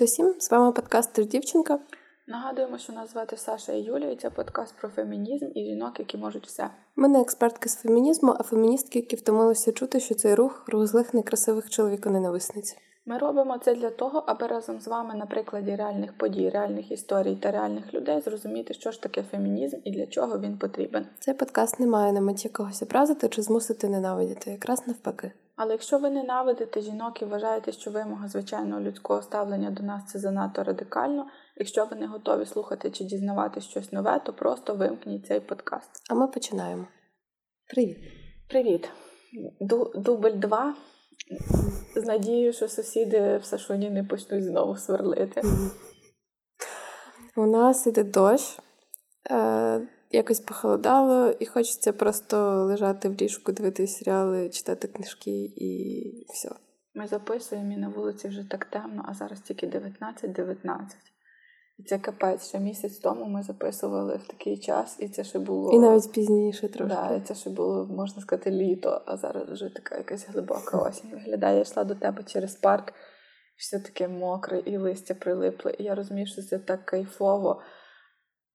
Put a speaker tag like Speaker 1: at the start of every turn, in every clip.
Speaker 1: Привіт усім! З вами подкаст Дівчинка.
Speaker 2: Нагадуємо, що нас звати Саша і Юлія. і Це подкаст про фемінізм і жінок, які можуть все.
Speaker 1: Ми не експертки з фемінізму, а феміністки, які втомилися чути, що цей рух рух злих некрасивих чоловіка-ненависниць.
Speaker 2: Ми робимо це для того, аби разом з вами на прикладі реальних подій, реальних історій та реальних людей зрозуміти, що ж таке фемінізм і для чого він потрібен.
Speaker 1: Цей подкаст не має на меті когось образити чи змусити ненавидіти, якраз навпаки.
Speaker 2: Але якщо ви ненавидите жінок і вважаєте, що вимога звичайного людського ставлення до нас це занадто радикально, якщо ви не готові слухати чи дізнавати щось нове, то просто вимкніть цей подкаст.
Speaker 1: А ми починаємо. Привіт.
Speaker 2: Привіт. Дубль два. З надією, що сусіди в Сашуні не почнуть знову сверлити.
Speaker 1: У нас іде дощ. Е, якось похолодало, і хочеться просто лежати в ліжку, дивитися серіали, читати книжки і все.
Speaker 2: Ми записуємо і на вулиці вже так темно, а зараз тільки 19-19. Це капець. Ще місяць тому ми записували в такий час, і це ще було.
Speaker 1: І навіть пізніше трошки.
Speaker 2: Да, і це ще було, можна сказати, літо, а зараз вже така якась глибока осінь виглядає. Я йшла до тебе через парк, все таке мокре, і листя прилипло. І я розумію, що це так кайфово.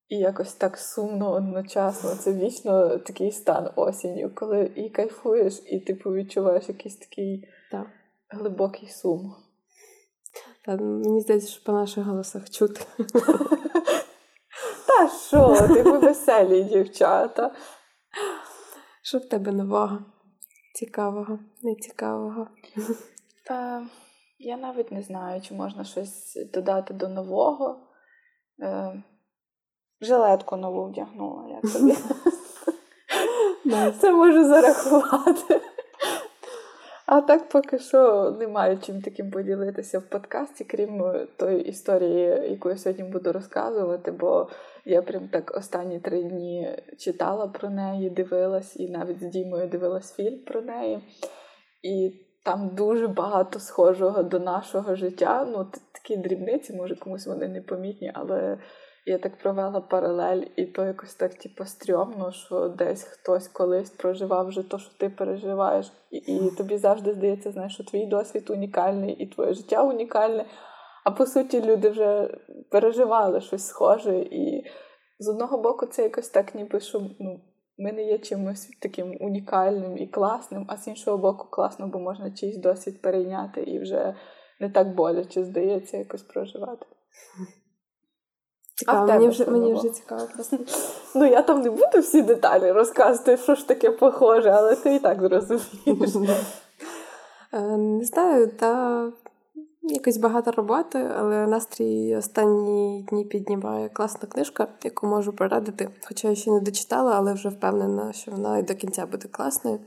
Speaker 2: І якось так сумно одночасно. Це вічно такий стан осінню, коли і кайфуєш, і типу відчуваєш якийсь такий
Speaker 1: так.
Speaker 2: глибокий сум.
Speaker 1: Та, мені здається, що по наших голосах чути.
Speaker 2: Та що, типу веселі дівчата.
Speaker 1: Що в тебе нового? Цікавого, нецікавого?
Speaker 2: Та я навіть не знаю, чи можна щось додати до нового. Е, Жилетку нову вдягнула, як тобі. Це можу зарахувати. А так поки що немає чим таким поділитися в подкасті, крім тої історії, яку я сьогодні буду розказувати, бо я прям так останні три дні читала про неї, дивилась, і навіть з Дімою дивилась фільм про неї. І там дуже багато схожого до нашого життя. Ну, такі дрібниці, може комусь вони непомітні, але я так провела паралель, і то якось так, типу, стрьомно, що десь хтось колись проживав вже то, що ти переживаєш, і, і тобі завжди здається, знаєш, що твій досвід унікальний і твоє життя унікальне. А по суті, люди вже переживали щось схоже. І з одного боку, це якось так, ніби що ну, ми не є чимось таким унікальним і класним, а з іншого боку, класно, бо можна чийсь досвід перейняти і вже не так боляче здається якось проживати.
Speaker 1: Цікаво, мені вже мені вже цікаво просто.
Speaker 2: Ну, я там не буду всі деталі розказувати, що ж таке похоже, але ти і так зрозумієш.
Speaker 1: Е, не знаю, та якось багато роботи, але настрій останні дні піднімає класна книжка, яку можу порадити. Хоча я ще не дочитала, але вже впевнена, що вона і до кінця буде класною.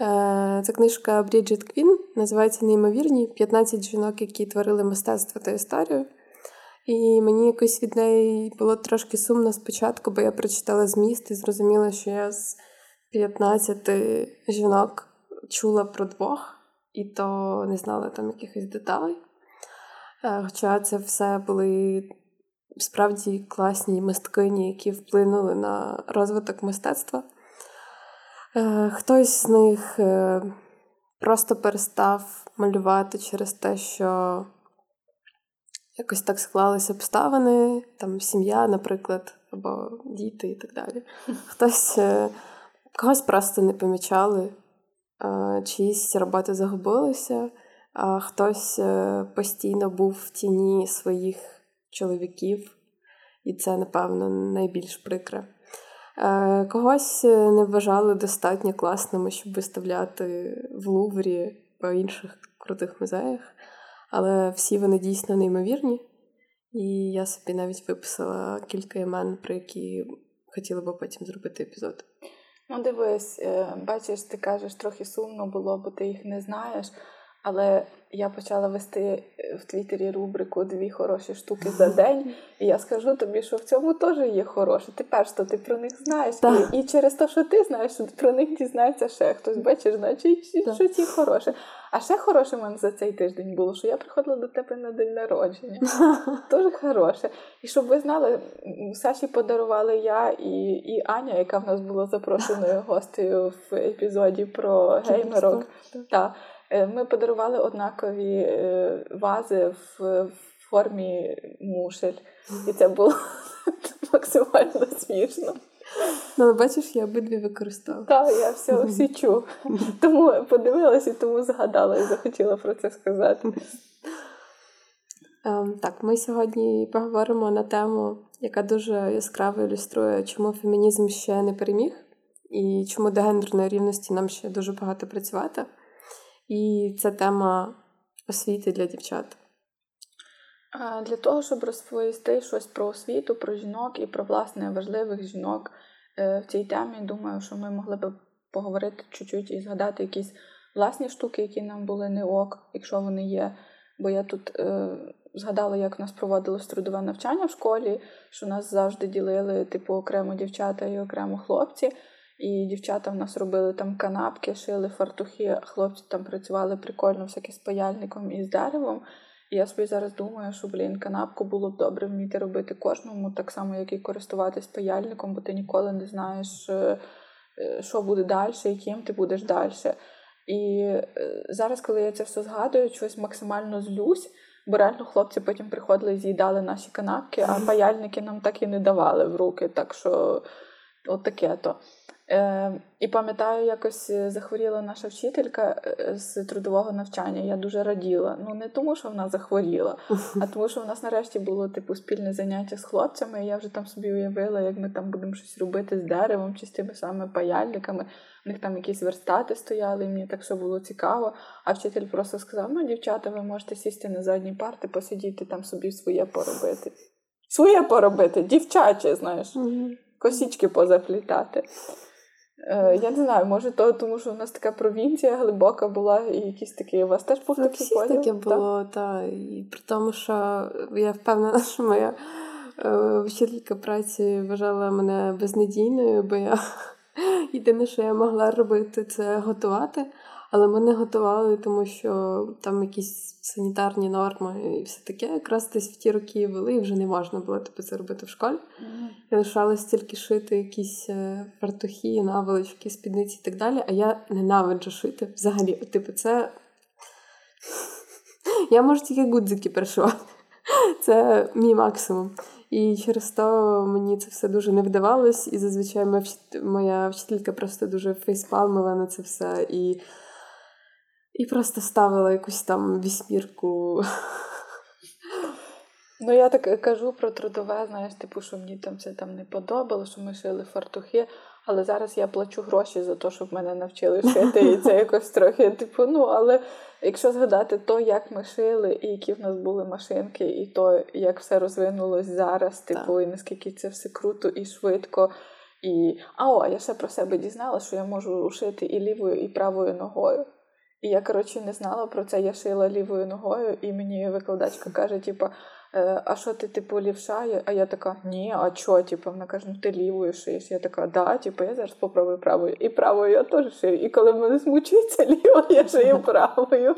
Speaker 1: Е, це книжка Бріджит Квін, називається Неймовірні: 15 жінок, які творили мистецтво та історію. І мені якось від неї було трошки сумно спочатку, бо я прочитала зміст і зрозуміла, що я з 15 жінок чула про двох, і то не знала там якихось деталей. Е, хоча це все були справді класні мисткині, які вплинули на розвиток мистецтва. Е, хтось з них е, просто перестав малювати через те, що якось так склалися обставини, там сім'я, наприклад, або діти і так далі. Хтось е, когось просто не помічали, чиїсь роботи загубилися, а хтось е, постійно був в тіні своїх чоловіків, і це, напевно, найбільш прикре. Е, когось не вважали достатньо класними, щоб виставляти в Луврі по інших крутих музеях але всі вони дійсно неймовірні. І я собі навіть виписала кілька імен, про які хотіла би потім зробити епізод.
Speaker 2: Ну, дивись, е, бачиш, ти кажеш, трохи сумно було, бо ти їх не знаєш. Але я почала вести е, в Твіттері рубрику Дві хороші штуки за день. І я скажу тобі, що в цьому теж є хороше. Ти перш то ти про них знаєш. І, і через те, що ти знаєш, про них дізнається ще хтось. Бачиш, значить, що ті хороше. А ще хороше в мене за цей тиждень було, що я приходила до тебе на день народження. Дуже хороше. І щоб ви знали, Саші подарували я і і Аня, яка в нас була запрошеною гостею в епізоді про геймерок. Е, Ми подарували однакові е, вази в формі мушель. І це було максимально смішно.
Speaker 1: Ну, бачиш, я обидві використовую.
Speaker 2: Так, я все всі чув. Тому подивилася і тому згадала і захотіла про це сказати.
Speaker 1: Ем, так, ми сьогодні поговоримо на тему, яка дуже яскраво ілюструє, чому фемінізм ще не переміг, і чому до гендерної рівності нам ще дуже багато працювати. І це тема освіти для дівчат.
Speaker 2: Для того, щоб розповісти щось про освіту, про жінок і про власне важливих жінок е, в цій темі, думаю, що ми могли б поговорити чуть-чуть і згадати якісь власні штуки, які нам були не ок, якщо вони є. Бо я тут е, згадала, як у нас проводилось трудове навчання в школі, що нас завжди ділили, типу, окремо дівчата і окремо хлопці. І дівчата в нас робили там канапки, шили фартухи, хлопці там працювали прикольно, всяке з паяльником і з деревом. І я собі зараз думаю, що, блін, канапку було б добре вміти робити кожному, так само, як і користуватись паяльником, бо ти ніколи не знаєш, е, е, що буде далі, яким ти будеш далі. І е, зараз, коли я це все згадую, щось максимально злюсь, бо реально хлопці потім приходили і з'їдали наші канапки, а паяльники нам так і не давали в руки. Так що от таке то. Е, І пам'ятаю, якось е, захворіла наша вчителька е, з трудового навчання. Я дуже раділа. Ну не тому, що вона захворіла, а тому, що в нас нарешті було типу спільне заняття з хлопцями. і Я вже там собі уявила, як ми там будемо щось робити з деревом чи з тими самими паяльниками. У них там якісь верстати стояли, і мені так все було цікаво. А вчитель просто сказав: ну, дівчата, ви можете сісти на задній парти, посидіти там собі своє поробити. Своє поробити, дівчаче, знаєш, косічки позаплітати. Е, Я не знаю, може то, тому що у нас така провінція глибока була, і якісь такі у вас теж був такий
Speaker 1: поділ? таке було, так. І при тому, що я впевнена, що моя е, вчителька праці вважала мене безнадійною, бо я єдине, що я могла робити, це готувати. Але ми не готували, тому що там якісь санітарні норми і все таке. Якраз десь в ті роки вели, і вже не можна було типу, це робити в школі. Mm-hmm. І лишалось тільки шити якісь е, фартухи, наволочки, спідниці і так далі. А я ненавиджу шити взагалі. Типу, це я можу тільки гудзики перешивати. Це мій максимум. І через то мені це все дуже не вдавалось, і зазвичай моя вчителька просто дуже фейспалмила на це все. І і просто ставила якусь там вісьмірку.
Speaker 2: Ну, я так кажу про трудове, знаєш, типу, що мені там це там не подобало, що ми шили фартухи, але зараз я плачу гроші за те, щоб мене навчили шити, і це якось трохи, типу, ну, але якщо згадати то, як ми шили, і які в нас були машинки, і то, як все розвинулось зараз, типу, і наскільки це все круто і швидко. І а о, я ще про себе дізнала, що я можу шити і лівою, і правою ногою. І я, коротше, не знала про це. Я шила лівою ногою, і мені викладачка каже: типу, а що ти типу лівша? А я така, ні, а що? Типу, вона каже, ну ти лівою шиєш. Я така, да, типу, я зараз попробую правою. І правою я теж шию. І коли в мене змучиться ліво, я шию правою.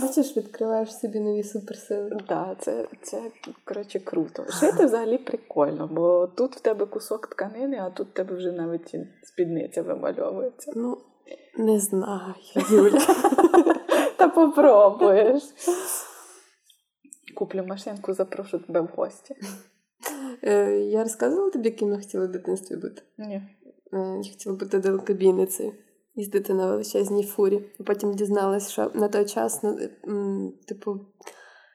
Speaker 1: Бачиш, відкриваєш собі нові суперсили.
Speaker 2: Так, да, це, це коротше круто. Шити взагалі прикольно, бо тут в тебе кусок тканини, а тут в тебе вже навіть спідниця вимальовується.
Speaker 1: Ну, не знаю, Юля.
Speaker 2: Та попробуєш. Куплю машинку, запрошу тебе в гості.
Speaker 1: Е, я розказувала тобі, ким я хотіла в дитинстві бути?
Speaker 2: Ні.
Speaker 1: Е, я хотіла бути далекобійницею, їздити на величезній фурі. Потім дізналась, що на той час, ну, типу,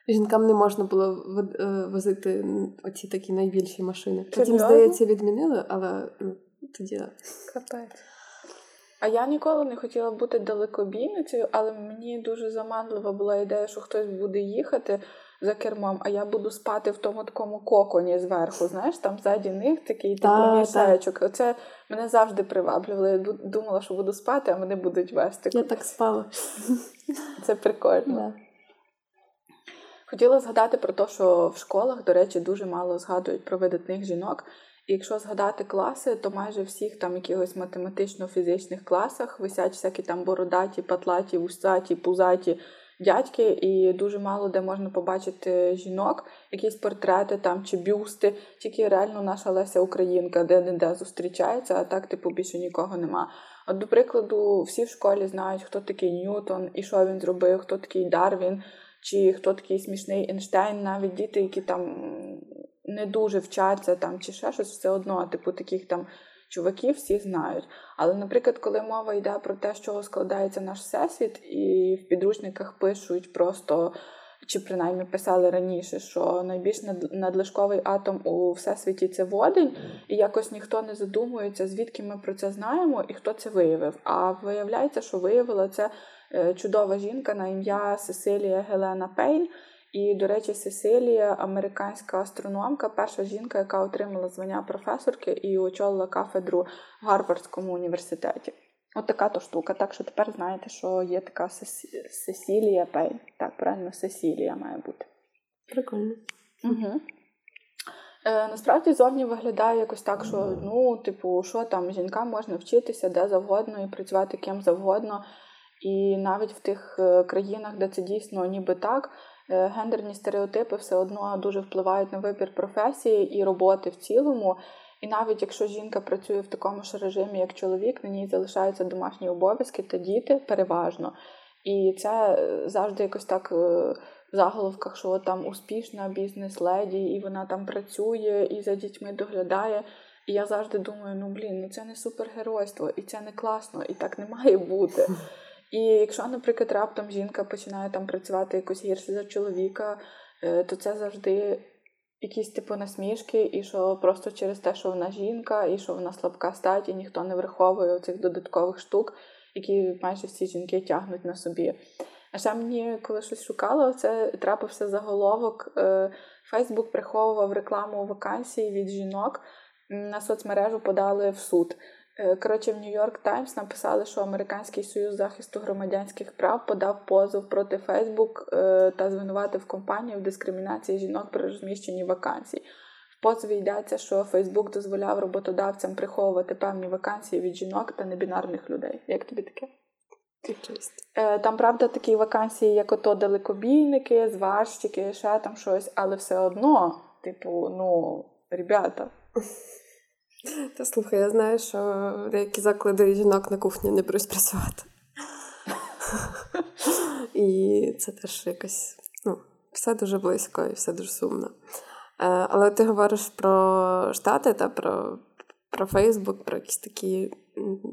Speaker 1: жінкам не можна було е, возити оці такі найбільші машини. Потім, здається, відмінили, але ну, тоді.
Speaker 2: Капець. А я ніколи не хотіла бути далекобійницею, але мені дуже заманлива була ідея, що хтось буде їхати за кермом, а я буду спати в тому такому коконі зверху. Знаєш, там ззаді них такий типу мішечок. Оце мене завжди приваблювало. Я думала, що буду спати, а вони будуть вести.
Speaker 1: Я так спала.
Speaker 2: Це прикольно. Да. Хотіла згадати про те, що в школах, до речі, дуже мало згадують про видатних жінок. Якщо згадати класи, то майже всіх там якихось математично-фізичних класах висять всякі там бородаті, патлаті, вусаті, пузаті дядьки, і дуже мало де можна побачити жінок, якісь портрети там чи бюсти, тільки реально наша Леся Українка, де не де зустрічається, а так типу більше нікого нема. От, до прикладу, всі в школі знають, хто такий Ньютон і що він зробив, хто такий Дарвін. чи хто такий смішний Ейнштейн, навіть діти, які там не дуже вчаться там чи ще щось, все одно, типу, таких там чуваків всі знають. Але, наприклад, коли мова йде про те, з чого складається наш всесвіт, і в підручниках пишуть просто. Чи принаймні писали раніше, що найбільш надлишковий атом у всесвіті це водень, і якось ніхто не задумується, звідки ми про це знаємо і хто це виявив. А виявляється, що виявила це е, чудова жінка на ім'я Сесилія Гелена Пейн. І, до речі, Сесилія, американська астрономка, перша жінка, яка отримала звання професорки і очолила кафедру в Гарвардському університеті. От така то штука. Так що тепер знаєте, що є така Сесілія Пейн. Так, правильно, Сесілія має бути.
Speaker 1: Прикольно.
Speaker 2: Угу. Е, Насправді зовні виглядає якось так, що ну, типу, що там жінкам можна вчитися де завгодно і працювати ким завгодно. І навіть в тих е, країнах, де це дійсно ніби так, гендерні стереотипи все одно дуже впливають на вибір професії і роботи в цілому. І навіть якщо жінка працює в такому ж режимі, як чоловік, на ній залишаються домашні обов'язки та діти переважно. І це е, завжди якось так е, в заголовках, що там успішна бізнес-леді, і вона там працює і за дітьми доглядає. І я завжди думаю: ну блін, ну це не супергеройство, і це не класно, і так не має бути. І якщо, наприклад, раптом жінка починає там працювати якось гірше за чоловіка, е, то це завжди якісь типу насмішки, і що просто через те, що вона жінка, і що вона слабка стать, і ніхто не враховує цих додаткових штук, які майже всі жінки тягнуть на собі. А ще мені, коли щось шукала, це трапився заголовок. Е, Фейсбук приховував рекламу вакансій від жінок. На соцмережу подали в суд. Е, коротше, в Нью-Йорк Таймс написали, що Американський союз захисту громадянських прав подав позов проти Фейсбук та звинуватив компанію в дискримінації жінок при розміщенні вакансій. В позові йдеться, що Фейсбук дозволяв роботодавцям приховувати певні вакансії від жінок та небінарних людей. Як тобі таке? Е, там, правда, такі вакансії, як ото далекобійники, зварщики, ще там щось, але все одно, типу, ну, ребята.
Speaker 1: Та слухай, я знаю, що деякі заклади жінок на кухні не беруть працювати. І це теж якось ну, все дуже близько і все дуже сумно. Е, але ти говориш про Штати та про про Фейсбук, про якісь такі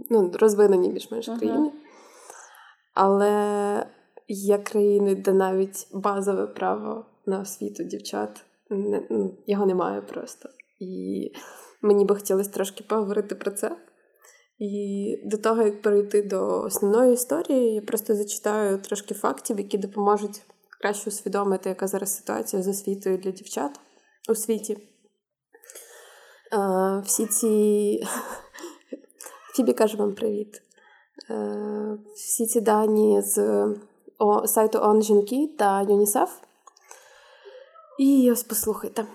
Speaker 1: ну, розвинені більш-менш країни. Але є країни, де навіть базове право на освіту дівчат ну, його немає просто. І Мені би хотілося трошки поговорити про це. І до того, як перейти до основної історії, я просто зачитаю трошки фактів, які допоможуть краще усвідомити, яка зараз ситуація з освітою для дівчат у світі. Е, всі ці Фібі каже вам привіт. Е, всі ці дані з сайту ООН жінки та ЮНІСЕФ. І ось послухайте.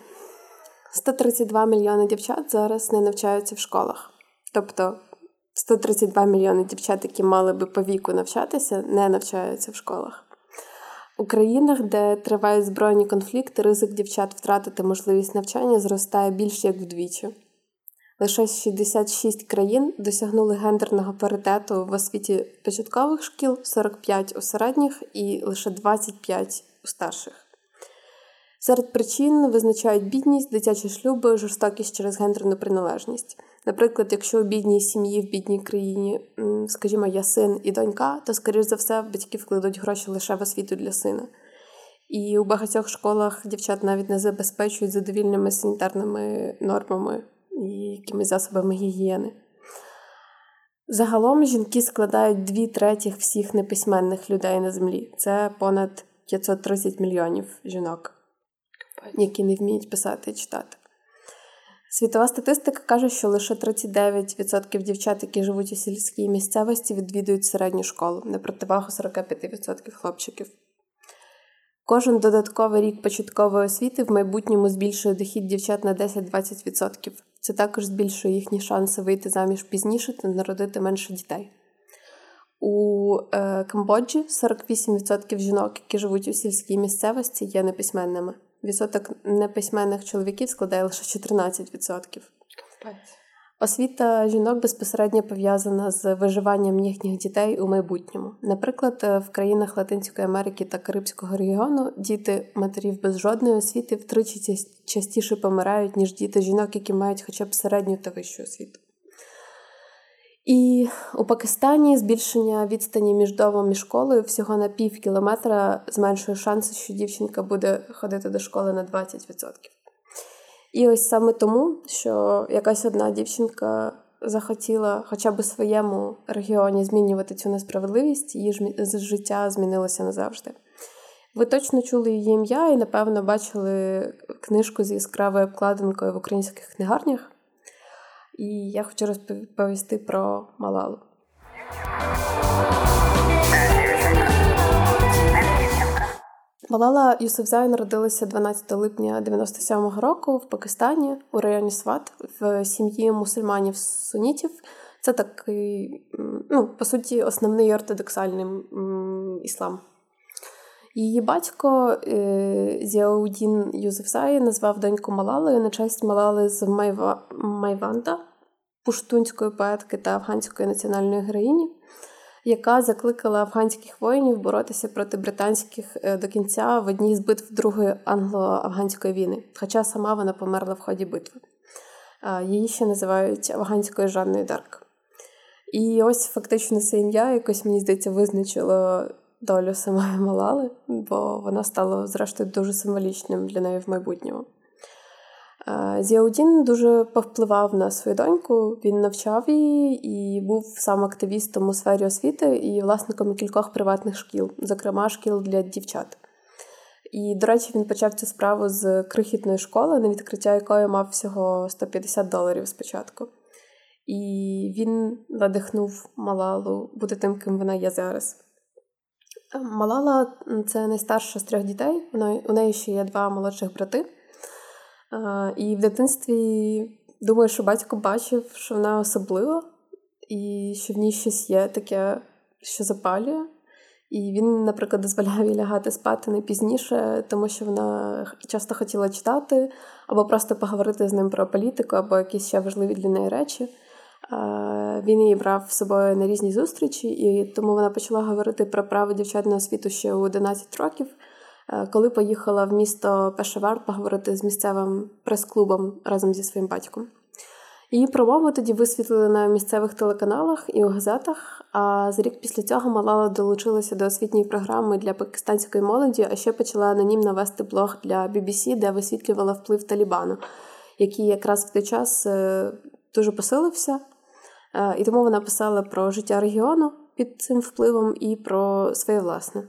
Speaker 1: 132 мільйони дівчат зараз не навчаються в школах. Тобто 132 мільйони дівчат, які мали би по віку навчатися, не навчаються в школах. У країнах, де тривають збройні конфлікти, ризик дівчат втратити можливість навчання зростає більш як вдвічі. Лише 66 країн досягнули гендерного паритету в освіті початкових шкіл, 45 у середніх і лише 25 у старших. Серед причин визначають бідність, дитячі шлюби, жорстокість через гендерну приналежність. Наприклад, якщо у бідній сім'ї в бідній країні, скажімо, є син і донька, то, скоріш за все, батьки вкладуть гроші лише в освіту для сина. І у багатьох школах дівчат навіть не забезпечують задовільними санітарними нормами і якимись засобами гігієни. Загалом жінки складають дві третіх всіх неписьменних людей на землі. Це понад 530 мільйонів жінок які не вміють писати і читати. Світова статистика каже, що лише 39% дівчат, які живуть у сільській місцевості, відвідують середню школу, на противагу 45% хлопчиків. Кожен додатковий рік початкової освіти в майбутньому збільшує дохід дівчат на 10-20%. Це також збільшує їхні шанси вийти заміж пізніше та народити менше дітей. У е, Камбоджі 48% жінок, які живуть у сільській місцевості, є неписьменними відсоток неписьменних чоловіків складає лише 14%. Освіта жінок безпосередньо пов'язана з виживанням їхніх дітей у майбутньому. Наприклад, в країнах Латинської Америки та Карибського регіону діти матерів без жодної освіти втричі частіше помирають, ніж діти жінок, які мають хоча б середню та вищу освіту. І у Пакистані збільшення відстані між домом і школою всього на пів кілометра зменшує шанси, що дівчинка буде ходити до школи на 20%. І ось саме тому, що якась одна дівчинка захотіла хоча б у своєму регіоні змінювати цю несправедливість, її життя змінилося назавжди. Ви точно чули її ім'я і, напевно, бачили книжку з яскравою обкладинкою в українських книгарнях. І я хочу розповісти про Малалу. Малала Юсуфзай народилася 12 липня 97-го року в Пакистані у районі Сват в сім'ї мусульманів сунітів. Це такий, ну, по суті, основний ортодоксальний іслам. Її батько е, Зіаудін Юзефзай назвав доньку Малалою на честь Малали з Майва... Майванда, пуштунської поетки та афганської національної героїні, яка закликала афганських воїнів боротися проти британських е, до кінця в одній з битв Другої англо-афганської війни, хоча сама вона померла в ході битви. Її ще називають афганською Жанною Дарк. І ось фактично це ім'я якось, мені здається, визначило долю самої Малали, бо вона стала, зрештою, дуже символічним для неї в майбутньому. Зіаудін дуже повпливав на свою доньку, він навчав її і був сам активістом у сфері освіти і власником кількох приватних шкіл, зокрема шкіл для дівчат. І, до речі, він почав цю справу з крихітної школи, на відкриття якої мав всього 150 доларів спочатку. І він надихнув Малалу бути тим, ким вона є зараз. Малала це найстарша з трьох дітей. У неї ще є два молодших брати. І в дитинстві думаю, що батько бачив, що вона особлива, і що в ній щось є таке, що запалює. І він, наприклад, дозволяв їй лягати спати найпізніше, тому що вона часто хотіла читати, або просто поговорити з ним про політику, або якісь ще важливі для неї речі. Він її брав з собою на різні зустрічі, і тому вона почала говорити про право дівчат на освіту ще у 11 років, коли поїхала в місто Пешевар поговорити з місцевим прес-клубом разом зі своїм батьком. Її промову тоді висвітлили на місцевих телеканалах і у газетах. А за рік після цього Малала долучилася до освітньої програми для пакистанської молоді, а ще почала анонімно вести блог для BBC, де висвітлювала вплив Талібану, який якраз в той час е, дуже посилився. Е, і тому вона писала про життя регіону під цим впливом і про своє власне.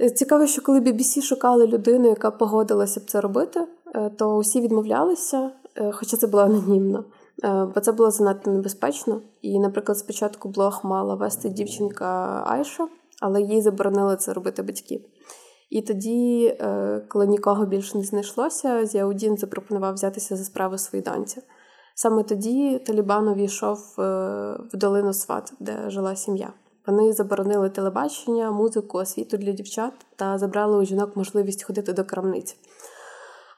Speaker 1: Е, цікаво, що коли BBC шукали людину, яка погодилася б це робити, е, то усі відмовлялися, хоча це було анонімно, бо це було занадто небезпечно. І, наприклад, спочатку блог мала вести дівчинка Айша, але їй заборонили це робити батьки. І тоді, коли нікого більше не знайшлося, Зіаудін запропонував взятися за справу своїй доньці. Саме тоді Талібан увійшов е, в долину Сват, де жила сім'я. Вони заборонили телебачення, музику, освіту для дівчат та забрали у жінок можливість ходити до крамниць.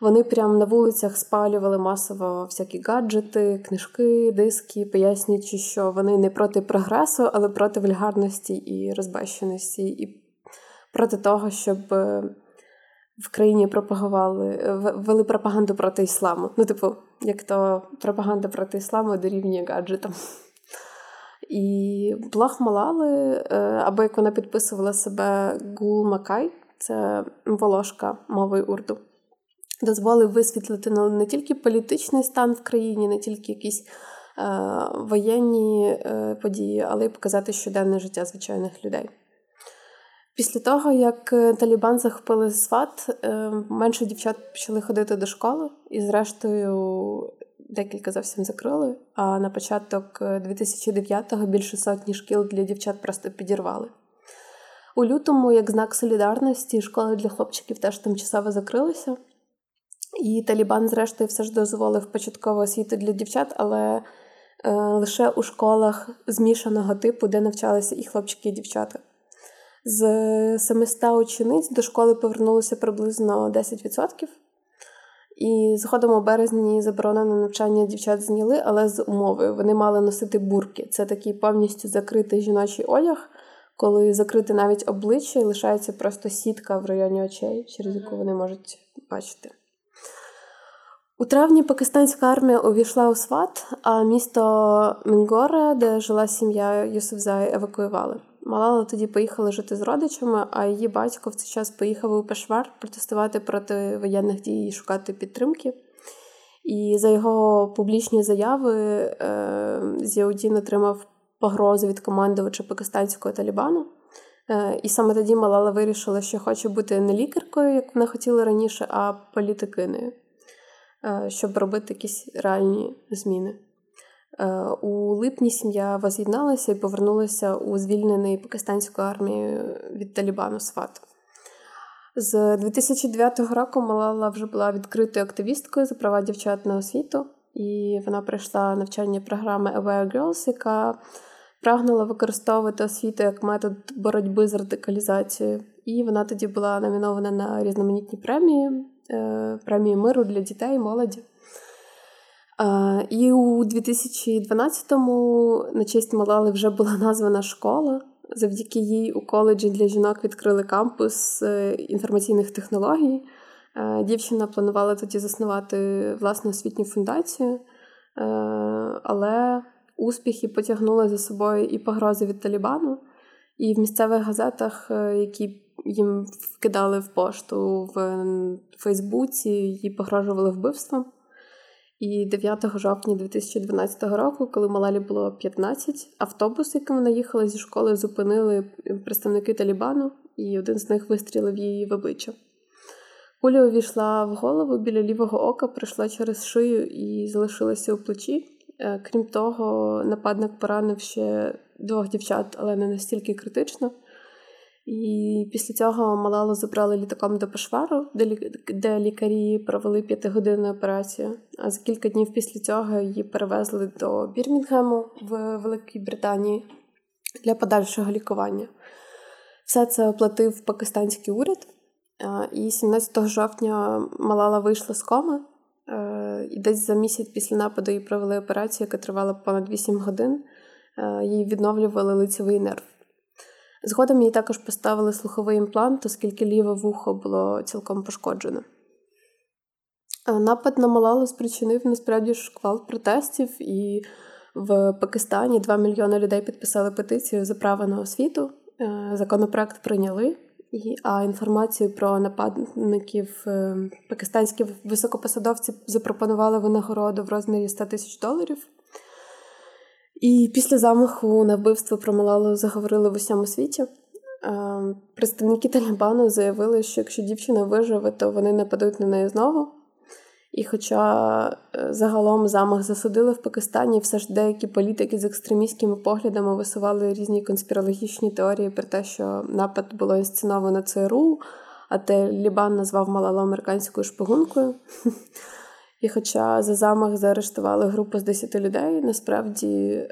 Speaker 1: Вони прямо на вулицях спалювали масово всякі гаджети, книжки, диски, пояснюючи, що вони не проти прогресу, але проти вульгарності і розбещеності, і проти того, щоб е, в країні пропагували, вели пропаганду проти ісламу. Ну, типу, як то пропаганда проти ісламу дорівнює гаджетам. І блог Малали, е, або як вона підписувала себе Гул Макай, це волошка мовою урду, дозволив висвітлити не тільки політичний стан в країні, не тільки якісь е, воєнні е, події, але й показати щоденне життя звичайних людей. Після того, як е, Талібан захопили сват, е, менше дівчат почали ходити до школи, і, зрештою, декілька зовсім закрили. А на початок 2009-го е, більше сотні шкіл для дівчат просто підірвали. У лютому, як знак солідарності, школи для хлопчиків теж тимчасово закрилися. І Талібан, зрештою, все ж дозволив початкову освіту для дівчат, але е, лише у школах змішаного типу, де навчалися і хлопчики, і дівчата. З 700 учениць до школи повернулося приблизно 10%. І згодом у березні заборонене навчання дівчат зняли, але з умовою вони мали носити бурки. Це такий повністю закритий жіночий одяг, коли закрити навіть обличчя і лишається просто сітка в районі очей, через яку вони можуть бачити. У травні пакистанська армія увійшла у Сват, а місто Мінгора, де жила сім'я Юсуфзай, евакуювали. Малала тоді поїхала жити з родичами, а її батько в цей час поїхав у Пешвар протестувати проти воєнних дій і шукати підтримки. І за його публічні заяви е, Зіаудін отримав погрозу від командувача пакистанського Талібану. Е, і саме тоді Малала вирішила, що хоче бути не лікаркою, як вона хотіла раніше, а політикиною, е, щоб робити якісь реальні зміни. Е, у липні сім'я воз'єдналася і повернулася у звільнений пакистанською армією від Талібану Сват. З 2009 року Малала вже була відкритою активісткою за права дівчат на освіту, і вона пройшла навчання програми Aware Girls, яка прагнула використовувати освіту як метод боротьби з радикалізацією. І вона тоді була номінована на різноманітні премії, е, премії миру для дітей і молоді. І у 2012-му на честь Малали вже була названа школа. Завдяки їй у коледжі для жінок відкрили кампус е, інформаційних технологій. Е, дівчина планувала тоді заснувати власну освітню фундацію, е, але успіхи потягнули за собою і погрози від Талібану, і в місцевих газетах, які їм вкидали в пошту в Фейсбуці, їй погрожували вбивством. І 9 жовтня 2012 року, коли Малалі було 15, автобус, яким вона їхала зі школи, зупинили представники Талібану, і один з них вистрілив її в обличчя. Куля увійшла в голову біля лівого ока, пройшла через шию і залишилася у плечі. Е, крім того, нападник поранив ще двох дівчат, але не настільки критично. І після цього Малалу забрали літаком до Пешвару, де лікарі провели п'ятигодинну операцію. А за кілька днів після цього її перевезли до Бірмінгему в Великій Британії для подальшого лікування. Все це оплатив пакистанський уряд. І 17 жовтня Малала вийшла з коми. І десь за місяць після нападу їй провели операцію, яка тривала понад 8 годин. Їй відновлювали лицевий нерв. Згодом їй також поставили слуховий імплант, оскільки ліве вухо було цілком пошкоджене. Напад на Малалу спричинив насправді шквал протестів, і в Пакистані 2 мільйони людей підписали петицію за право на освіту. Е, законопроект прийняли, а інформацію про нападників е, пакистанські високопосадовці запропонували винагороду в розмірі 100 тисяч доларів. І після замаху на вбивство про Малалу заговорили в усьому світі. Представники Талібану заявили, що якщо дівчина виживе, то вони нападуть на неї знову. І хоча е, загалом замах засудили в Пакистані, все ж деякі політики з екстремістськими поглядами висували різні конспірологічні теорії про те, що напад було інсценовано ЦРУ, а Талібан назвав Малалу американською шпигункою. І хоча за замах заарештували групу з 10 людей, насправді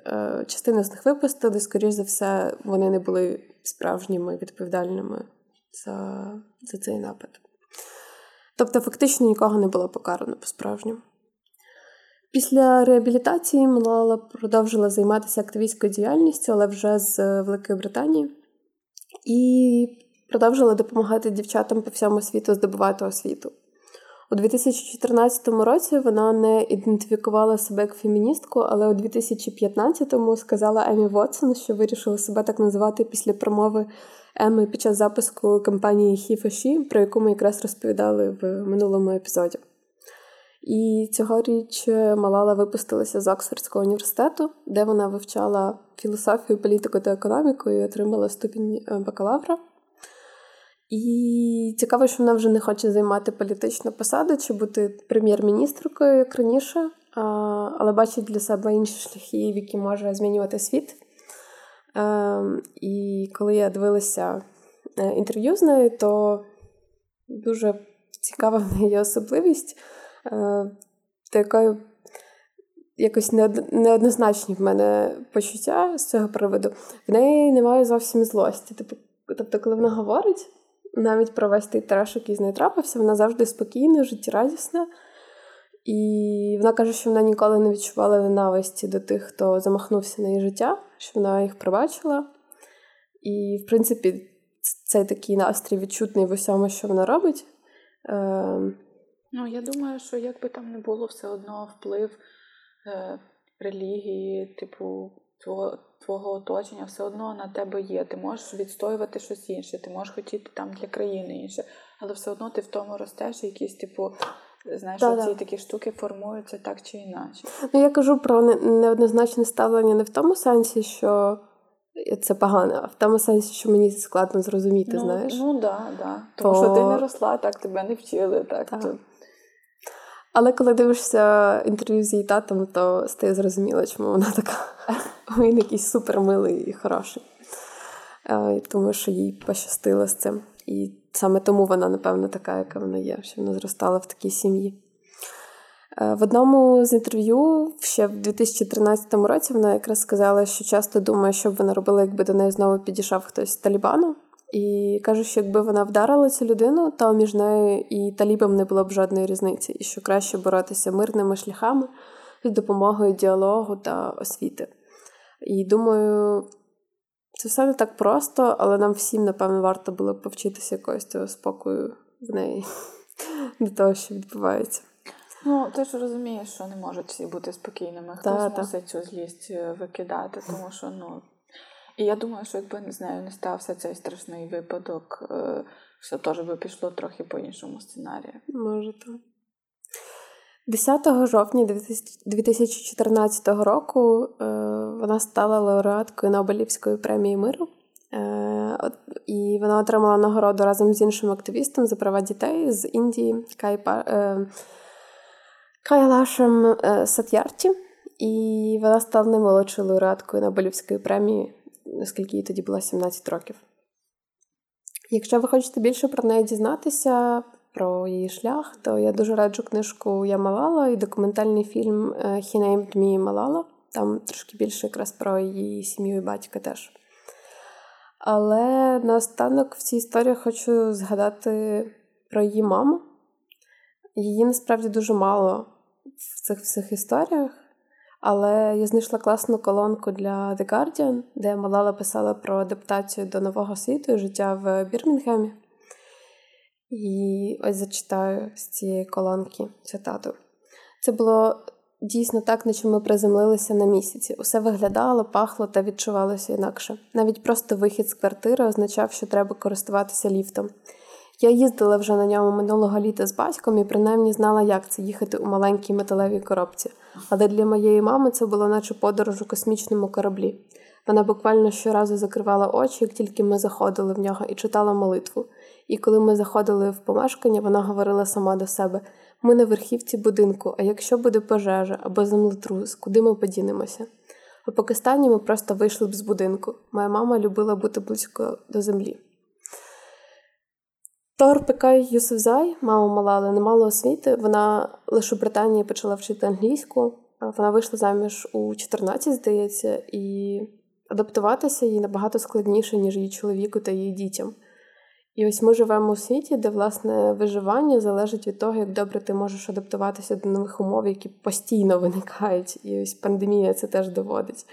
Speaker 1: е, частину з них випустили, скоріш за все, вони не були справжніми відповідальними за, за цей напад. Тобто, фактично нікого не було покарано по-справжньому. Після реабілітації Малала продовжила займатися активістською діяльністю, але вже з Великої Британії, і продовжила допомагати дівчатам по всьому світу здобувати освіту. У 2014 році вона не ідентифікувала себе як феміністку, але у 2015-му сказала Емі Вотсон, що вирішила себе так називати після промови Еми під час запуску кампанії He про яку ми якраз розповідали в минулому епізоді. І цьогоріч Малала випустилася з Оксфордського університету, де вона вивчала філософію, політику та економіку і отримала ступінь е, бакалавра. І цікаво, що вона вже не хоче займати політичну посаду чи бути прем'єр-міністркою, як раніше, але бачить для себе інші шляхи, в які може змінювати світ. Ем, і коли я дивилася е, інтерв'ю з нею, то дуже цікава в неї особливість, е, до якої якось неоднозначні в мене почуття з цього приводу. В неї немає зовсім злості. Типу, тобто, коли вона говорить навіть про весь той треш, який з нею трапився, вона завжди спокійна, життєрадісна. І вона каже, що вона ніколи не відчувала ненависті до тих, хто замахнувся на її життя, що вона їх пробачила. І, в принципі, цей такий настрій відчутний в усьому, що вона робить. Е,
Speaker 2: Ну, я думаю, що як би там не було, все одно вплив е, релігії, типу, твого твого оточення, все одно на тебе є. Ти можеш відстоювати щось інше, ти можеш хотіти там для країни інше, але все одно ти в тому ростеш, якісь, типу, знаєш, да, ці такі штуки формуються так чи інакше.
Speaker 1: Ну, я кажу про неоднозначне ставлення не в тому сенсі, що. Це погано, а в тому сенсі, що мені складно зрозуміти,
Speaker 2: ну,
Speaker 1: знаєш.
Speaker 2: Ну да, да. Тому То... що ти не росла, так тебе не вчили. так. так.
Speaker 1: Але коли дивишся інтерв'ю з її татом, то стає зрозуміло, чому вона така. Він якийсь супермилий і хороший. Тому що їй пощастило з цим. І саме тому вона, напевно, така, яка вона є, що вона зростала в такій сім'ї. В одному з інтерв'ю ще в 2013 році вона якраз сказала, що часто думає, що б вона робила, якби до неї знову підійшов хтось з Талібану. І каже, що якби вона вдарила цю людину, то між нею і талібом не було б жодної різниці, і що краще боротися мирними шляхами з допомогою діалогу та освіти. І думаю, це все не так просто, але нам всім, напевно, варто було б повчитися якогось цього спокою в неї до того, що відбувається.
Speaker 2: Ну, ти ж розумієш, що не можуть всі бути спокійними. Хтось та, мусить та. цю злість е, викидати, тому що ну і я думаю, що якби не знаю, не стався цей страшний випадок, е, все теж би пішло трохи по іншому сценарію.
Speaker 1: Може так. 10 жовтня 2014 року е, вона стала лауреаткою Нобелівської премії миру. Е, і вона отримала нагороду разом з іншим активістом за права дітей з Індії Кайлашем Сат'ярті. І вона стала наймолодшою лауреаткою Нобелівської премії оскільки їй тоді було 17 років. Якщо ви хочете більше про неї дізнатися, про її шлях, то я дуже раджу книжку Я Малала і документальний фільм е, «He named me Малала. Там трошки більше якраз про її сім'ю і батька теж. Але наостанок в цій історії хочу згадати про її маму. Її насправді дуже мало в цих всіх історіях. Але я знайшла класну колонку для The Guardian, де Малала писала про адаптацію до нового світу і життя в Бірмінгемі. І ось зачитаю з цієї колонки цитату. Це було дійсно так, наче ми приземлилися на місяці. Усе виглядало, пахло та відчувалося інакше. Навіть просто вихід з квартири означав, що треба користуватися ліфтом. Я їздила вже на ньому минулого літа з батьком і принаймні знала, як це їхати у маленькій металевій коробці. Але для моєї мами це було наче подорож у космічному кораблі. Вона буквально щоразу закривала очі, як тільки ми заходили в нього, і читала молитву. І коли ми заходили в помешкання, вона говорила сама до себе: ми на верхівці будинку, а якщо буде пожежа або землетрус, куди ми подінемося? У Пакистані ми просто вийшли б з будинку. Моя мама любила бути близько до землі. Тор Пекай Юсуфзай, мама Малали, не мала освіти. Вона лише у Британії почала вчити англійську. Вона вийшла заміж у 14, здається, і адаптуватися їй набагато складніше, ніж її чоловіку та її дітям. І ось ми живемо у світі, де власне виживання залежить від того, як добре ти можеш адаптуватися до нових умов, які постійно виникають. І ось пандемія це теж доводить.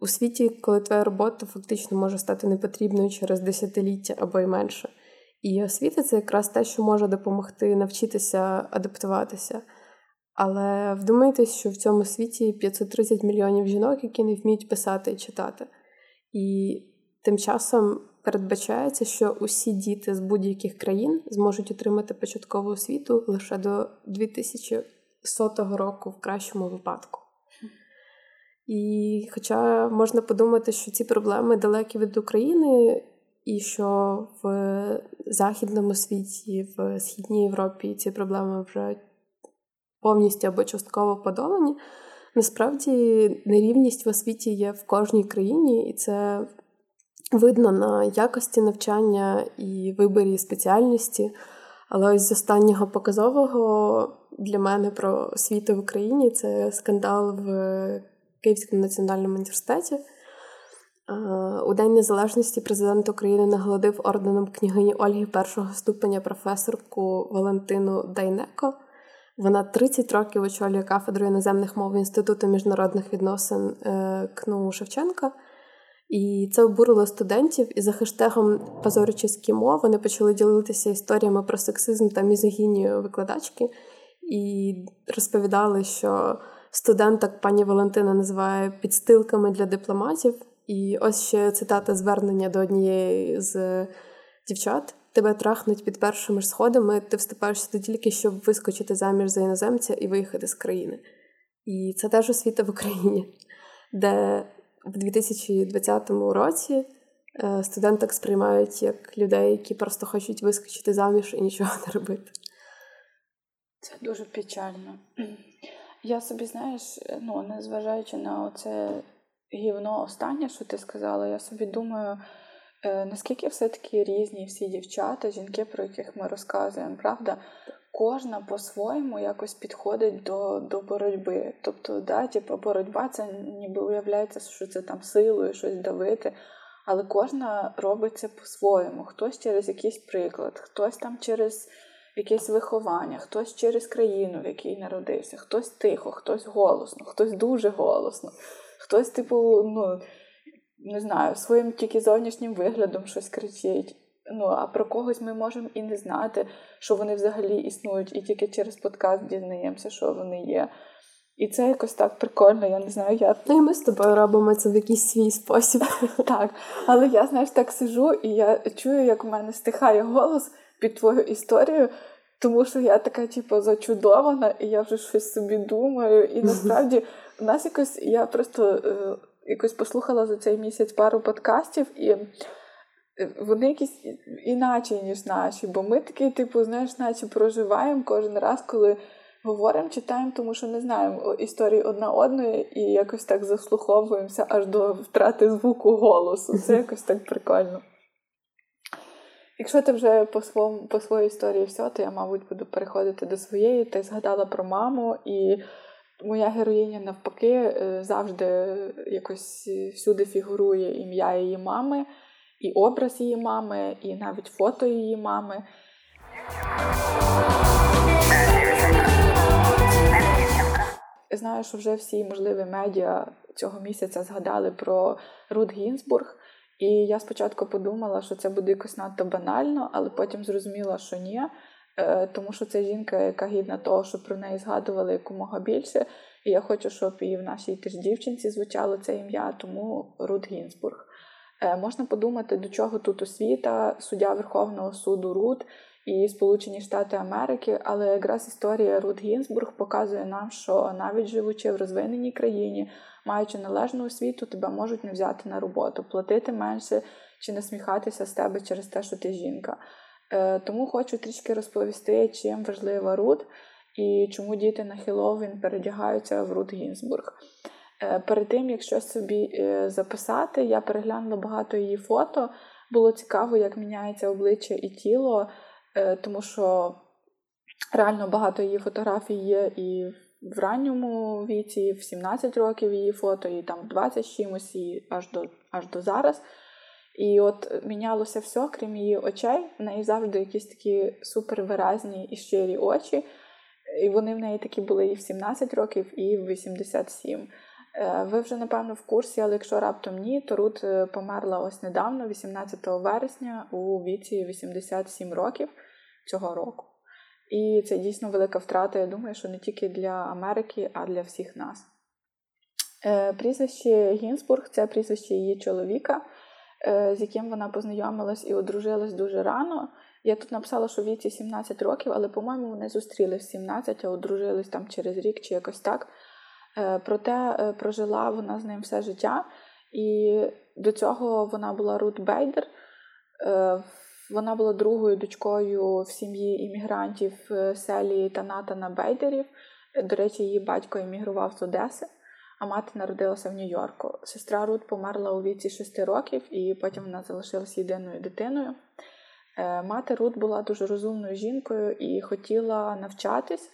Speaker 1: У світі, коли твоя робота фактично може стати непотрібною через десятиліття або й менше. І освіта це якраз те, що може допомогти навчитися адаптуватися. Але вдумайтесь, що в цьому світі 530 мільйонів жінок, які не вміють писати і читати. І тим часом передбачається, що усі діти з будь-яких країн зможуть отримати початкову освіту лише до 2100 року в кращому випадку. І хоча можна подумати, що ці проблеми далекі від України, і що в західному світі, в східній Європі ці проблеми вже повністю або частково подолані. Насправді нерівність в освіті є в кожній країні, і це видно на якості навчання і виборі спеціальності. Але ось з останнього показового для мене про освіту в Україні це скандал в Київському національному університеті. У День Незалежності президент України нагладив орденом княгині Ольги першого ступеня професорку Валентину Дайнеко Вона 30 років очолює кафедру іноземних мов Інституту міжнародних відносин е, КНУ Шевченка. І це обурило студентів, і за хештегом «Позорючіські мови вони почали ділитися історіями про сексизм та мізогінію викладачки і розповідали, що студенток пані Валентина називає підстилками для дипломатів. І ось ще цитата звернення до однієї з дівчат. Тебе трахнуть під першими ж сходами, ти вступаєш сюди тільки, щоб вискочити заміж за іноземця і виїхати з країни. І це теж освіта в Україні, де в 2020 році е, студенток сприймають як людей, які просто хочуть вискочити заміж і нічого не робити.
Speaker 2: Це дуже печально. Я собі, знаєш, ну, незважаючи на це гівно останнє, що ти сказала, я собі думаю, е, наскільки все-таки різні всі дівчата, жінки, про яких ми розказуємо, правда? Кожна по-своєму якось підходить до до боротьби. Тобто, да, типу, боротьба це ніби уявляється, що це там силою щось давити. Але кожна робить це по-своєму. Хтось через якийсь приклад, хтось там через якесь виховання, хтось через країну, в якій народився, хтось тихо, хтось голосно, хтось дуже голосно, хтось, типу, ну не знаю, своїм тільки зовнішнім виглядом щось кричить. Ну, а про когось ми можемо і не знати, що вони взагалі існують, і тільки через подкаст дізнаємося, що вони є. І це якось так прикольно, я не знаю. я...
Speaker 1: Ну і ми з тобою робимо це в якийсь свій спосіб.
Speaker 2: Так. Але я, знаєш, так сижу, і я чую, як у мене стихає голос під твою історію, тому що я така, типу, зачудована, і я вже щось собі думаю. І насправді у нас якось я просто е, якось послухала за цей місяць пару подкастів і. Вони якісь іначе, ніж наші, бо ми такий, типу, знаєш, наче проживаємо кожен раз, коли говоримо, читаємо, тому що не знаємо історії одна одної і якось так заслуховуємося аж до втрати звуку голосу. Це якось так прикольно. Якщо ти вже по своєму, по своїй історії все, то я, мабуть, буду переходити до своєї. Ти згадала про маму, і моя героїня, навпаки, е, завжди якось всюди фігурує ім'я її мами, і образ її мами, і навіть фото її мами. Знаю, що вже всі можливі медіа цього місяця згадали про Рут Гінзбург. І я спочатку подумала, що це буде якось надто банально, але потім зрозуміла, що ні. Е, тому що це жінка, яка гідна того, щоб про неї згадували якомога більше. І я хочу, щоб і в нашій теж дівчинці звучало це ім'я, тому Рут Гінзбург. Е, можна подумати, до чого тут освіта, суддя Верховного суду Рут і Сполучені Штати Америки, але якраз історія Рут Гінзбург показує нам, що навіть живучи в розвиненій країні, маючи належну освіту, тебе можуть не взяти на роботу, платити менше чи насміхатися з тебе через те, що ти жінка. Е, тому хочу трішки розповісти, чим важлива Рут і чому діти на Хеллоуін передягаються в Рут Гінзбург. Е, перед тим, як щось собі е, записати, я переглянула багато її фото. Було цікаво, як міняється обличчя і тіло, тому що реально багато її фотографій є і в ранньому віці, в 17 років її фото, і там 20 чимось, і аж до аж до зараз. І от мінялося все, крім її очей. В неї завжди якісь такі супервиразні і щирі очі. І вони в неї такі були і в 17 років, і в 87. Е, ви вже, напевно, в курсі, але якщо раптом ні, то Рут е, померла ось недавно, 18 вересня, у віці 87 років цього року. І це дійсно велика втрата. Я думаю, що не тільки для Америки, а для всіх нас. Е, прізвище Гінзбург це прізвище її чоловіка, з яким вона познайомилась і одружилась дуже рано. Я тут написала, що віці 17 років, але, по-моєму, вони зустрілись в 17, а одружились там через рік чи якось так. Е, проте прожила вона з ним все життя, і до цього вона була Рут Бейдер. Вона була другою дочкою в сім'ї іммігрантів е, селі та Натана Бейдерів. До речі, її батько емігрував з Одеси, а мати народилася в Нью-Йорку. Сестра Рут померла у віці 6 років, і потім вона залишилася єдиною дитиною. Е, мати Рут була дуже розумною жінкою і хотіла навчатись.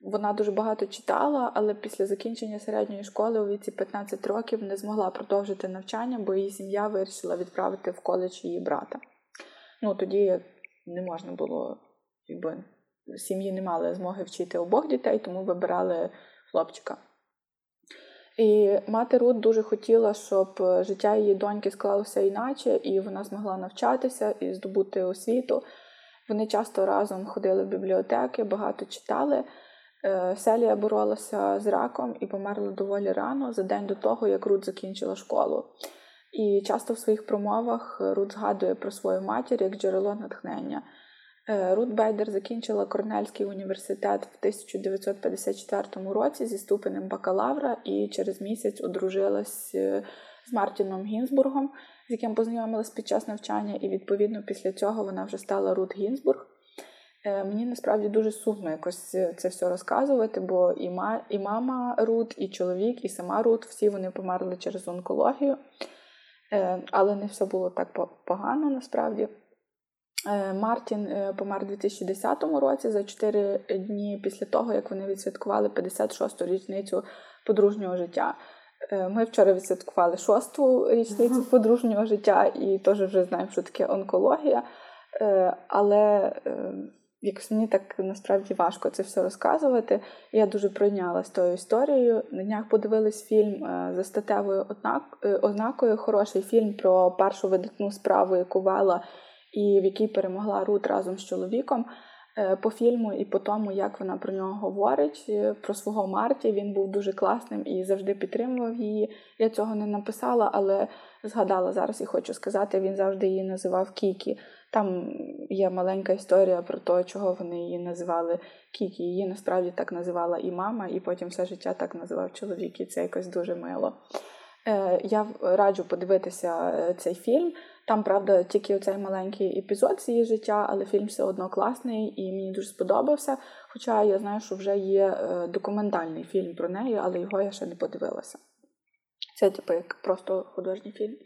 Speaker 2: Вона дуже багато читала, але після закінчення середньої школи у віці 15 років не змогла продовжити навчання, бо її сім'я вирішила відправити в коледж її брата. Ну, тоді не можна було якби, сім'ї не мали змоги вчити обох дітей, тому вибирали хлопчика. І мати Рут дуже хотіла, щоб життя її доньки склалося іначе, і вона змогла навчатися і здобути освіту. Вони часто разом ходили в бібліотеки, багато читали. Е, Селія боролася з раком і померла доволі рано за день до того, як Рут закінчила школу. І часто в своїх промовах Рут згадує про свою матір як джерело натхнення. Е, Рут Бейдер закінчила Корнельський університет в 1954 році зі ступенем бакалавра і через місяць одружилась е, з Мартіном Гінзбургом, з яким познайомилась під час навчання, і відповідно після цього вона вже стала Рут Гінзбург. Е, мені насправді дуже сумно якось це все розказувати, бо і ма, і мама Рут, і чоловік, і сама Рут всі вони померли через онкологію. Але не все було так погано насправді. Е, Мартін е, помер у 2010 році за 4 дні після того, як вони відсвяткували 56-ту річницю подружнього життя. Е, ми вчора відсвяткували шосту річницю подружнього життя і теж вже знаємо, що таке онкологія. Але якось мені так насправді важко це все розказувати. Я дуже пройнялася тою історією. На днях подивились фільм за статевою ознакою. Хороший фільм про першу видатну справу, яку вела і в якій перемогла Рут разом з чоловіком. Е, по фільму і по тому, як вона про нього говорить, е, про свого Марті, він був дуже класним і завжди підтримував її. Я цього не написала, але згадала зараз і хочу сказати, він завжди її називав Кікі. Там є маленька історія про те, чого вони її називали Кікі. Її насправді так називала і мама, і потім все життя так називав чоловік, і це якось дуже мило. Е, я раджу подивитися цей фільм. Там, правда, тільки оцей маленький епізод з її життя, але фільм все одно класний і мені дуже сподобався. Хоча я знаю, що вже є е, документальний фільм про неї, але його я ще не подивилася. Це, типу, як просто художній фільм.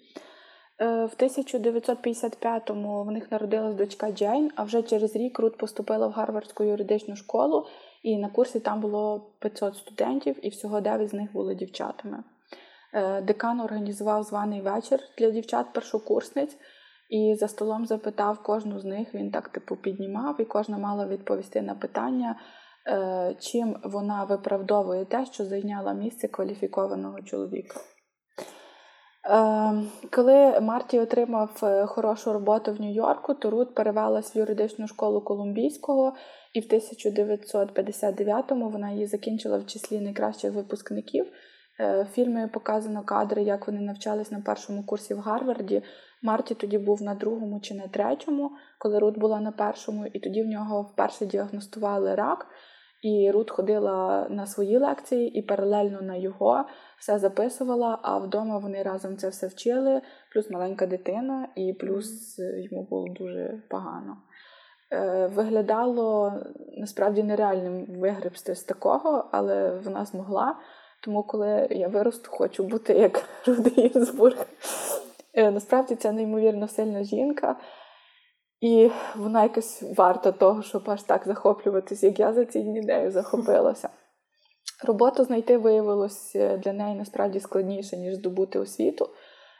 Speaker 2: Е, в 1955-му в них народилась дочка Джейн, а вже через рік Рут поступила в Гарвардську юридичну школу, і на курсі там було 500 студентів, і всього 9 з них були дівчатами. Е, декан організував званий вечір для дівчат-першокурсниць і за столом запитав кожну з них. Він так типу піднімав, і кожна мала відповісти на питання, е, чим вона виправдовує те, що зайняла місце кваліфікованого чоловіка. Е, коли Марті отримав хорошу роботу в Нью-Йорку, то Рут перевелась в юридичну школу Колумбійського, і в 1959-му вона її закінчила в числі найкращих випускників. Е, фільмі показано кадри, як вони навчались на першому курсі в Гарварді. Марті тоді був на другому чи на третьому, коли Рут була на першому, і тоді в нього вперше діагностували рак. І Рут ходила на свої лекції і паралельно на його все записувала, а вдома вони разом це все вчили, плюс маленька дитина, і плюс йому було дуже погано. Е, виглядало насправді нереальним вигребсти з такого, але вона змогла. Тому, коли я виросту, хочу бути як Руди. Е, насправді це неймовірно сильна жінка, і вона якось варта того, щоб аж так захоплюватись, як я за цією ідеєю захопилася. Роботу знайти виявилось е, для неї насправді складніше, ніж здобути освіту.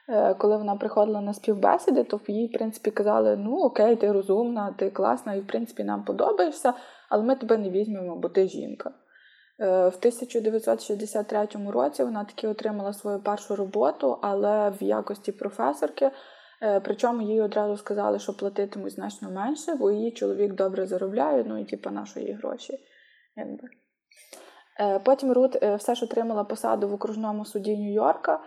Speaker 2: Е, коли вона приходила на співбесіди, то їй, в принципі, казали: ну окей, ти розумна, ти класна, і в принципі нам подобаєшся, але ми тебе не візьмемо, бо ти жінка. Е, в 1963 році вона таки отримала свою першу роботу, але в якості професорки. Е, причому їй одразу сказали, що платитимуть значно менше, бо її чоловік добре заробляє, ну і типу, на її гроші. Якби. Е, потім Рут все ж отримала посаду в окружному суді Нью-Йорка.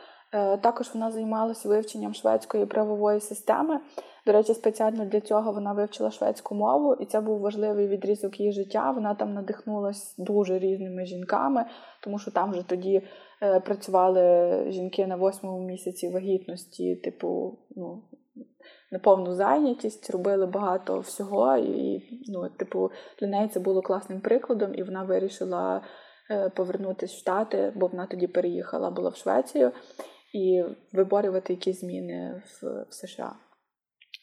Speaker 2: Також вона займалася вивченням шведської правової системи. До речі, спеціально для цього вона вивчила шведську мову, і це був важливий відрізок її життя. Вона там надихнулася дуже різними жінками, тому що там вже тоді е, працювали жінки на восьмому місяці вагітності, типу, ну. Неповну зайнятість, робили багато всього, і ну, типу, для неї це було класним прикладом, і вона вирішила е, повернутися в Штати, бо вона тоді переїхала була в Швецію і виборювати якісь зміни в, в США.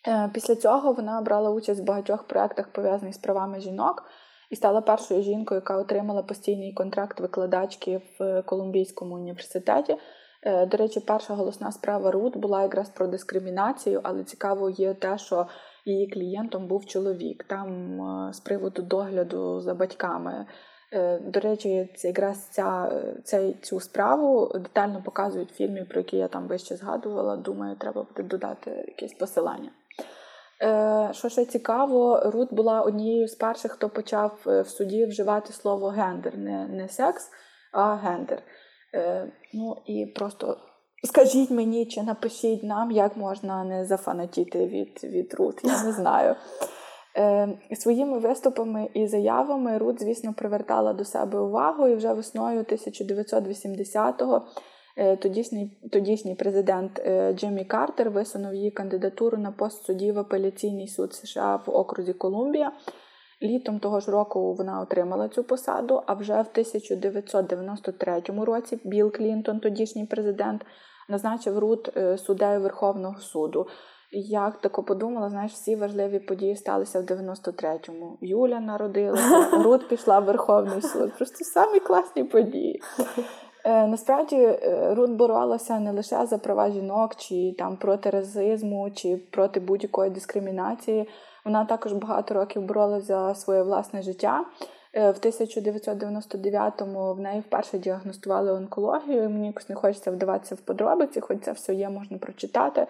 Speaker 2: Е, після цього вона брала участь в багатьох проєктах, пов'язаних з правами жінок, і стала першою жінкою, яка отримала постійний контракт викладачки в Колумбійському університеті. Е, до речі, перша голосна справа Рут була якраз про дискримінацію, але цікаво є те, що її клієнтом був чоловік. Там з приводу догляду за батьками. До речі, якраз ця, ця, цю справу детально показують в фільмі, про який я там вище згадувала. Думаю, треба буде додати якесь посилання. Е, що ще цікаво, Рут була однією з перших, хто почав е, в суді вживати слово гендер, не не секс, а гендер. Е, ну і просто скажіть мені чи напишіть нам, як можна не зафанатіти від від Рут. Я не знаю. Своїми виступами і заявами Рут, звісно, привертала до себе увагу, і вже весною 1980-го Е, тодішній тодішній президент е, Джиммі Картер висунув її кандидатуру на пост судді в апеляційний суд США в окрузі Колумбія. Літом того ж року вона отримала цю посаду. А вже в 1993 році Білл Клінтон, тодішній президент, назначив Рут е, суддею Верховного суду. Як тако подумала, знаєш, всі важливі події сталися в 93-му. Юля народилася, Рут пішла в Верховний суд. Просто самі класні події. Е, насправді е, Рут боролася не лише за права жінок, чи там проти расизму, чи проти будь-якої дискримінації. Вона також багато років боролася за своє власне життя. Е, в 1999-му в неї вперше діагностували онкологію. Мені якось не хочеться вдаватися в подробиці, хоч це все є, можна прочитати.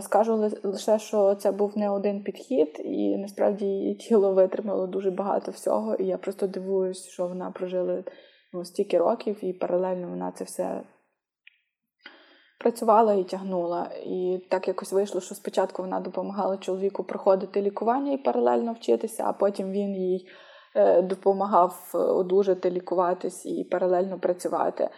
Speaker 2: Скажу лише, що це був не один підхід, і насправді її тіло витримало дуже багато всього. І я просто дивуюсь, що вона прожила ну, стільки років, і паралельно вона це все працювала і тягнула. І так якось вийшло, що спочатку вона допомагала чоловіку проходити лікування і паралельно вчитися, а потім він їй е, допомагав одужати, лікуватись і паралельно працювати.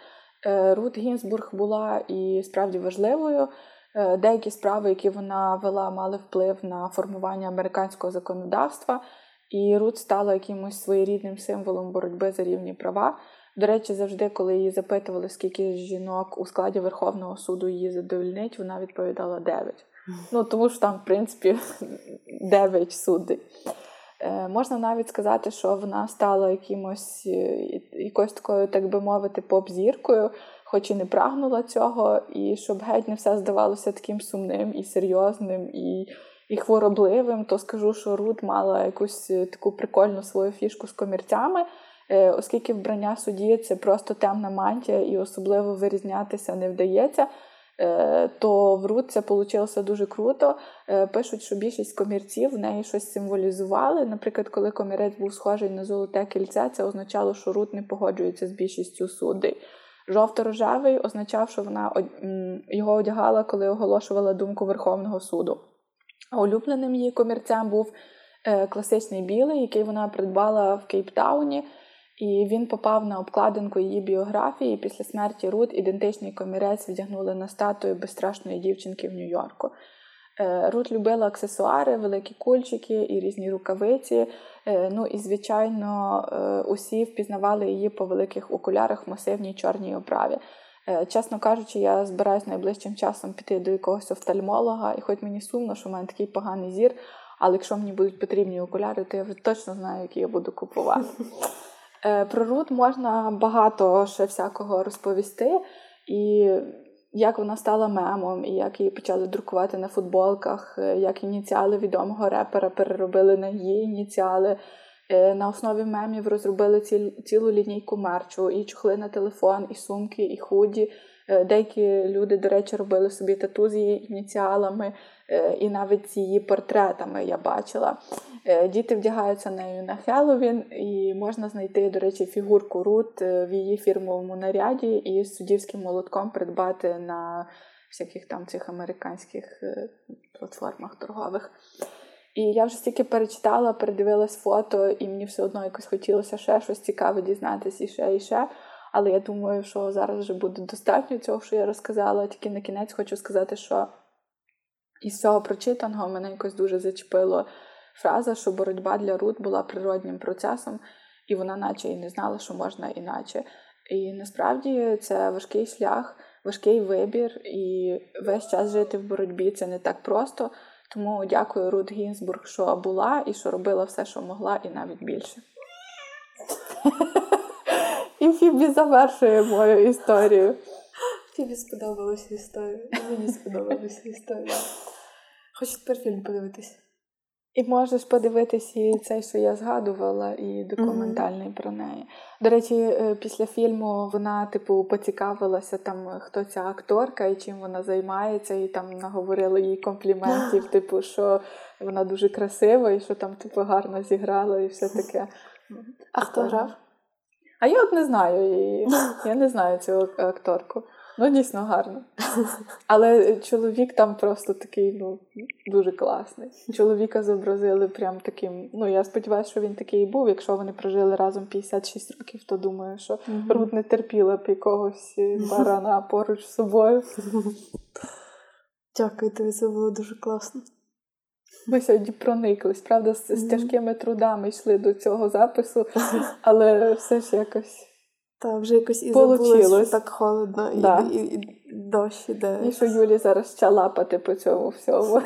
Speaker 2: Е, Рут Гінзбург була і справді важливою. Е, деякі справи, які вона вела, мали вплив на формування американського законодавства, і Рут стала якимось своєрідним символом боротьби за рівні права. До речі, завжди, коли її запитували, скільки жінок у складі Верховного суду її задовольнить, вона відповідала 9. Ну тому що там, в принципі, 9 суддей. Е, можна навіть сказати, що вона стала якимось е, якоюсь такою, так би мовити, поп-зіркою, хоч і не прагнула цього, і щоб геть не все здавалося таким сумним і серйозним і і хворобливим, то скажу, що Рут мала якусь е, таку прикольну свою фішку з комірцями. Е, оскільки вбрання судді це просто темна мантія і особливо вирізнятися не вдається. Е, то в Рут це вийшло дуже круто. Е, пишуть, що більшість комірців в неї щось символізували. Наприклад, коли комірець був схожий на золоте кільце, це означало, що Рут не погоджується з більшістю суддей. Жовто-рожевий означав, що вона його одягала, коли оголошувала думку Верховного суду. А улюбленим її комірцем був класичний білий, який вона придбала в Кейптауні. І він попав на обкладинку її біографії. Після смерті Рут ідентичний комірець вдягнули на статую безстрашної дівчинки в Нью-Йорку. Е, Рут любила аксесуари, великі кульчики і різні рукавиці. Е, ну і, звичайно, е, усі впізнавали її по великих окулярах в масивній чорній оправі. Чесно кажучи, я збираюся найближчим часом піти до якогось офтальмолога, і хоч мені сумно, що в мене такий поганий зір, але якщо мені будуть потрібні окуляри, то я вже точно знаю, які я буду купувати. Е, про Рут можна багато ще всякого розповісти, і як вона стала мемом, і як її почали друкувати на футболках, е, як ініціали відомого репера переробили на її ініціали. Е, на основі мемів розробили цілу лінійку мерчу, і чохли на телефон, і сумки, і худі. Деякі люди, до речі, робили собі тату з її ініціалами, і навіть з її портретами я бачила. Е, діти вдягаються нею на Хеллоуін, і можна знайти, до речі, фігурку Рут е, в її фірмовому наряді і з суддівським молотком придбати на всяких там цих американських е, платформах торгових. І я вже стільки перечитала, передивилась фото, і мені все одно якось хотілося ще щось цікаве дізнатися і ще, і ще. Але я думаю, що зараз вже буде достатньо цього, що я розказала. Тільки на кінець хочу сказати, що із цього прочитаного мене якось дуже зачепило фраза, що боротьба для Рут була природнім процесом, і вона, наче і не знала, що можна іначе. І насправді це важкий шлях, важкий вибір, і весь час жити в боротьбі це не так просто. Тому дякую Рут Гінзбург, що була і що робила все, що могла, і навіть більше. І Фібі завершує мою історію.
Speaker 1: Фібі сподобалася історія. Мені сподобалася історія. Хочу тепер фільм подивитись.
Speaker 2: І можеш подивитись і цей, що я згадувала, і документальний mm-hmm. про неї. До речі, е, після фільму вона, типу, поцікавилася, там, хто ця акторка і чим вона займається, і там наговорили їй компліментів, типу, що вона дуже красива і що там, типу, гарно зіграла, і все таке.
Speaker 1: А хто грав?
Speaker 2: А я от не знаю її. Я не знаю цю акторку. Ну, дійсно гарно. Але чоловік там просто такий, ну, дуже класний. Чоловіка зобразили прям таким. Ну, я сподіваюся, що він такий і був. Якщо вони прожили разом 56 років, то думаю, що mm-hmm. Рут не терпіла б якогось барана поруч з собою.
Speaker 1: Дякую, тобі це було дуже класно.
Speaker 2: Ми сьогодні прониклись, правда, з, з тяжкими трудами йшли до цього запису, але все ж якось.
Speaker 1: Та вже якось і забулось, що так холодно, да. і, і, і дощ іде.
Speaker 2: І що Юлі зараз ще лапати по цьому всьому.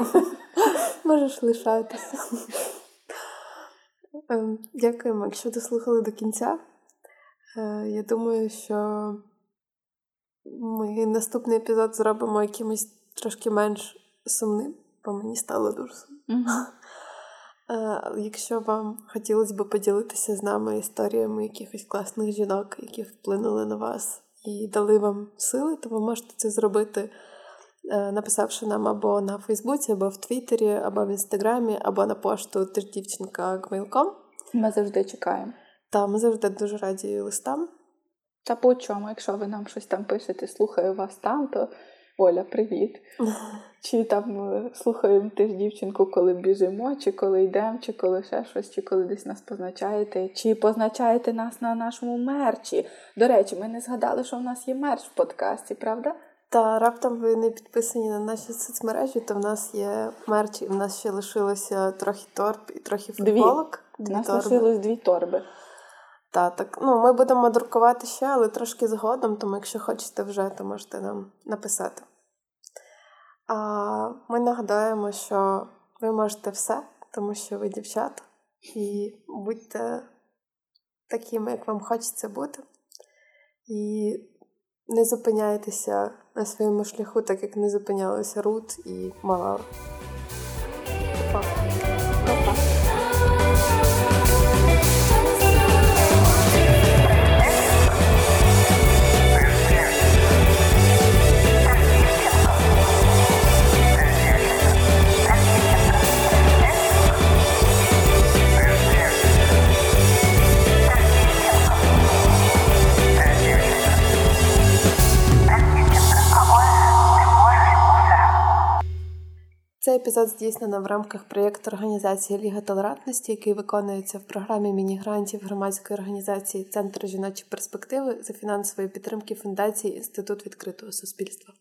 Speaker 1: Можеш лишатися. Ем, дякуємо, якщо дослухали до кінця. Е, я думаю, що ми наступний епізод зробимо якимось трошки менш сумним, бо мені стало дуже сумно. Е, якщо вам хотілося б поділитися з нами історіями якихось класних жінок, які вплинули на вас і дали вам сили, то ви можете це зробити, е, написавши нам або на Фейсбуці, або в Твіттері, або в Інстаграмі, або на пошту тиждівчинка.gmail.com.
Speaker 2: Ми завжди чекаємо.
Speaker 1: Так, ми завжди дуже раді листам.
Speaker 2: Та по чому, якщо ви нам щось там пишете, слухаю вас там, то Оля, привіт. Чи там е, слухаємо ти ж дівчинку, коли біжимо, чи коли йдемо, чи коли ще щось, чи коли десь нас позначаєте, чи позначаєте нас на нашому мерчі. До речі, ми не згадали, що в нас є мерч в подкасті, правда?
Speaker 1: Та раптом ви не підписані на наші соцмережі, то в нас є мерч, і в нас ще лишилося трохи торб і трохи футболок.
Speaker 2: Дві. У нас торби. лишилось дві торби.
Speaker 1: Та, так, ну, Ми будемо друкувати ще, але трошки згодом, тому якщо хочете вже, то можете нам написати. А Ми нагадаємо, що ви можете все, тому що ви дівчата, і будьте такими, як вам хочеться бути. І не зупиняйтеся на своєму шляху, так як не зупинялися Рут і Малала. Па. Цей епізод здійснено в рамках проєкту організації Ліга толерантності, який виконується в програмі міні-грантів громадської організації Центр жіночої перспективи за фінансової підтримки фундації Інститут відкритого суспільства.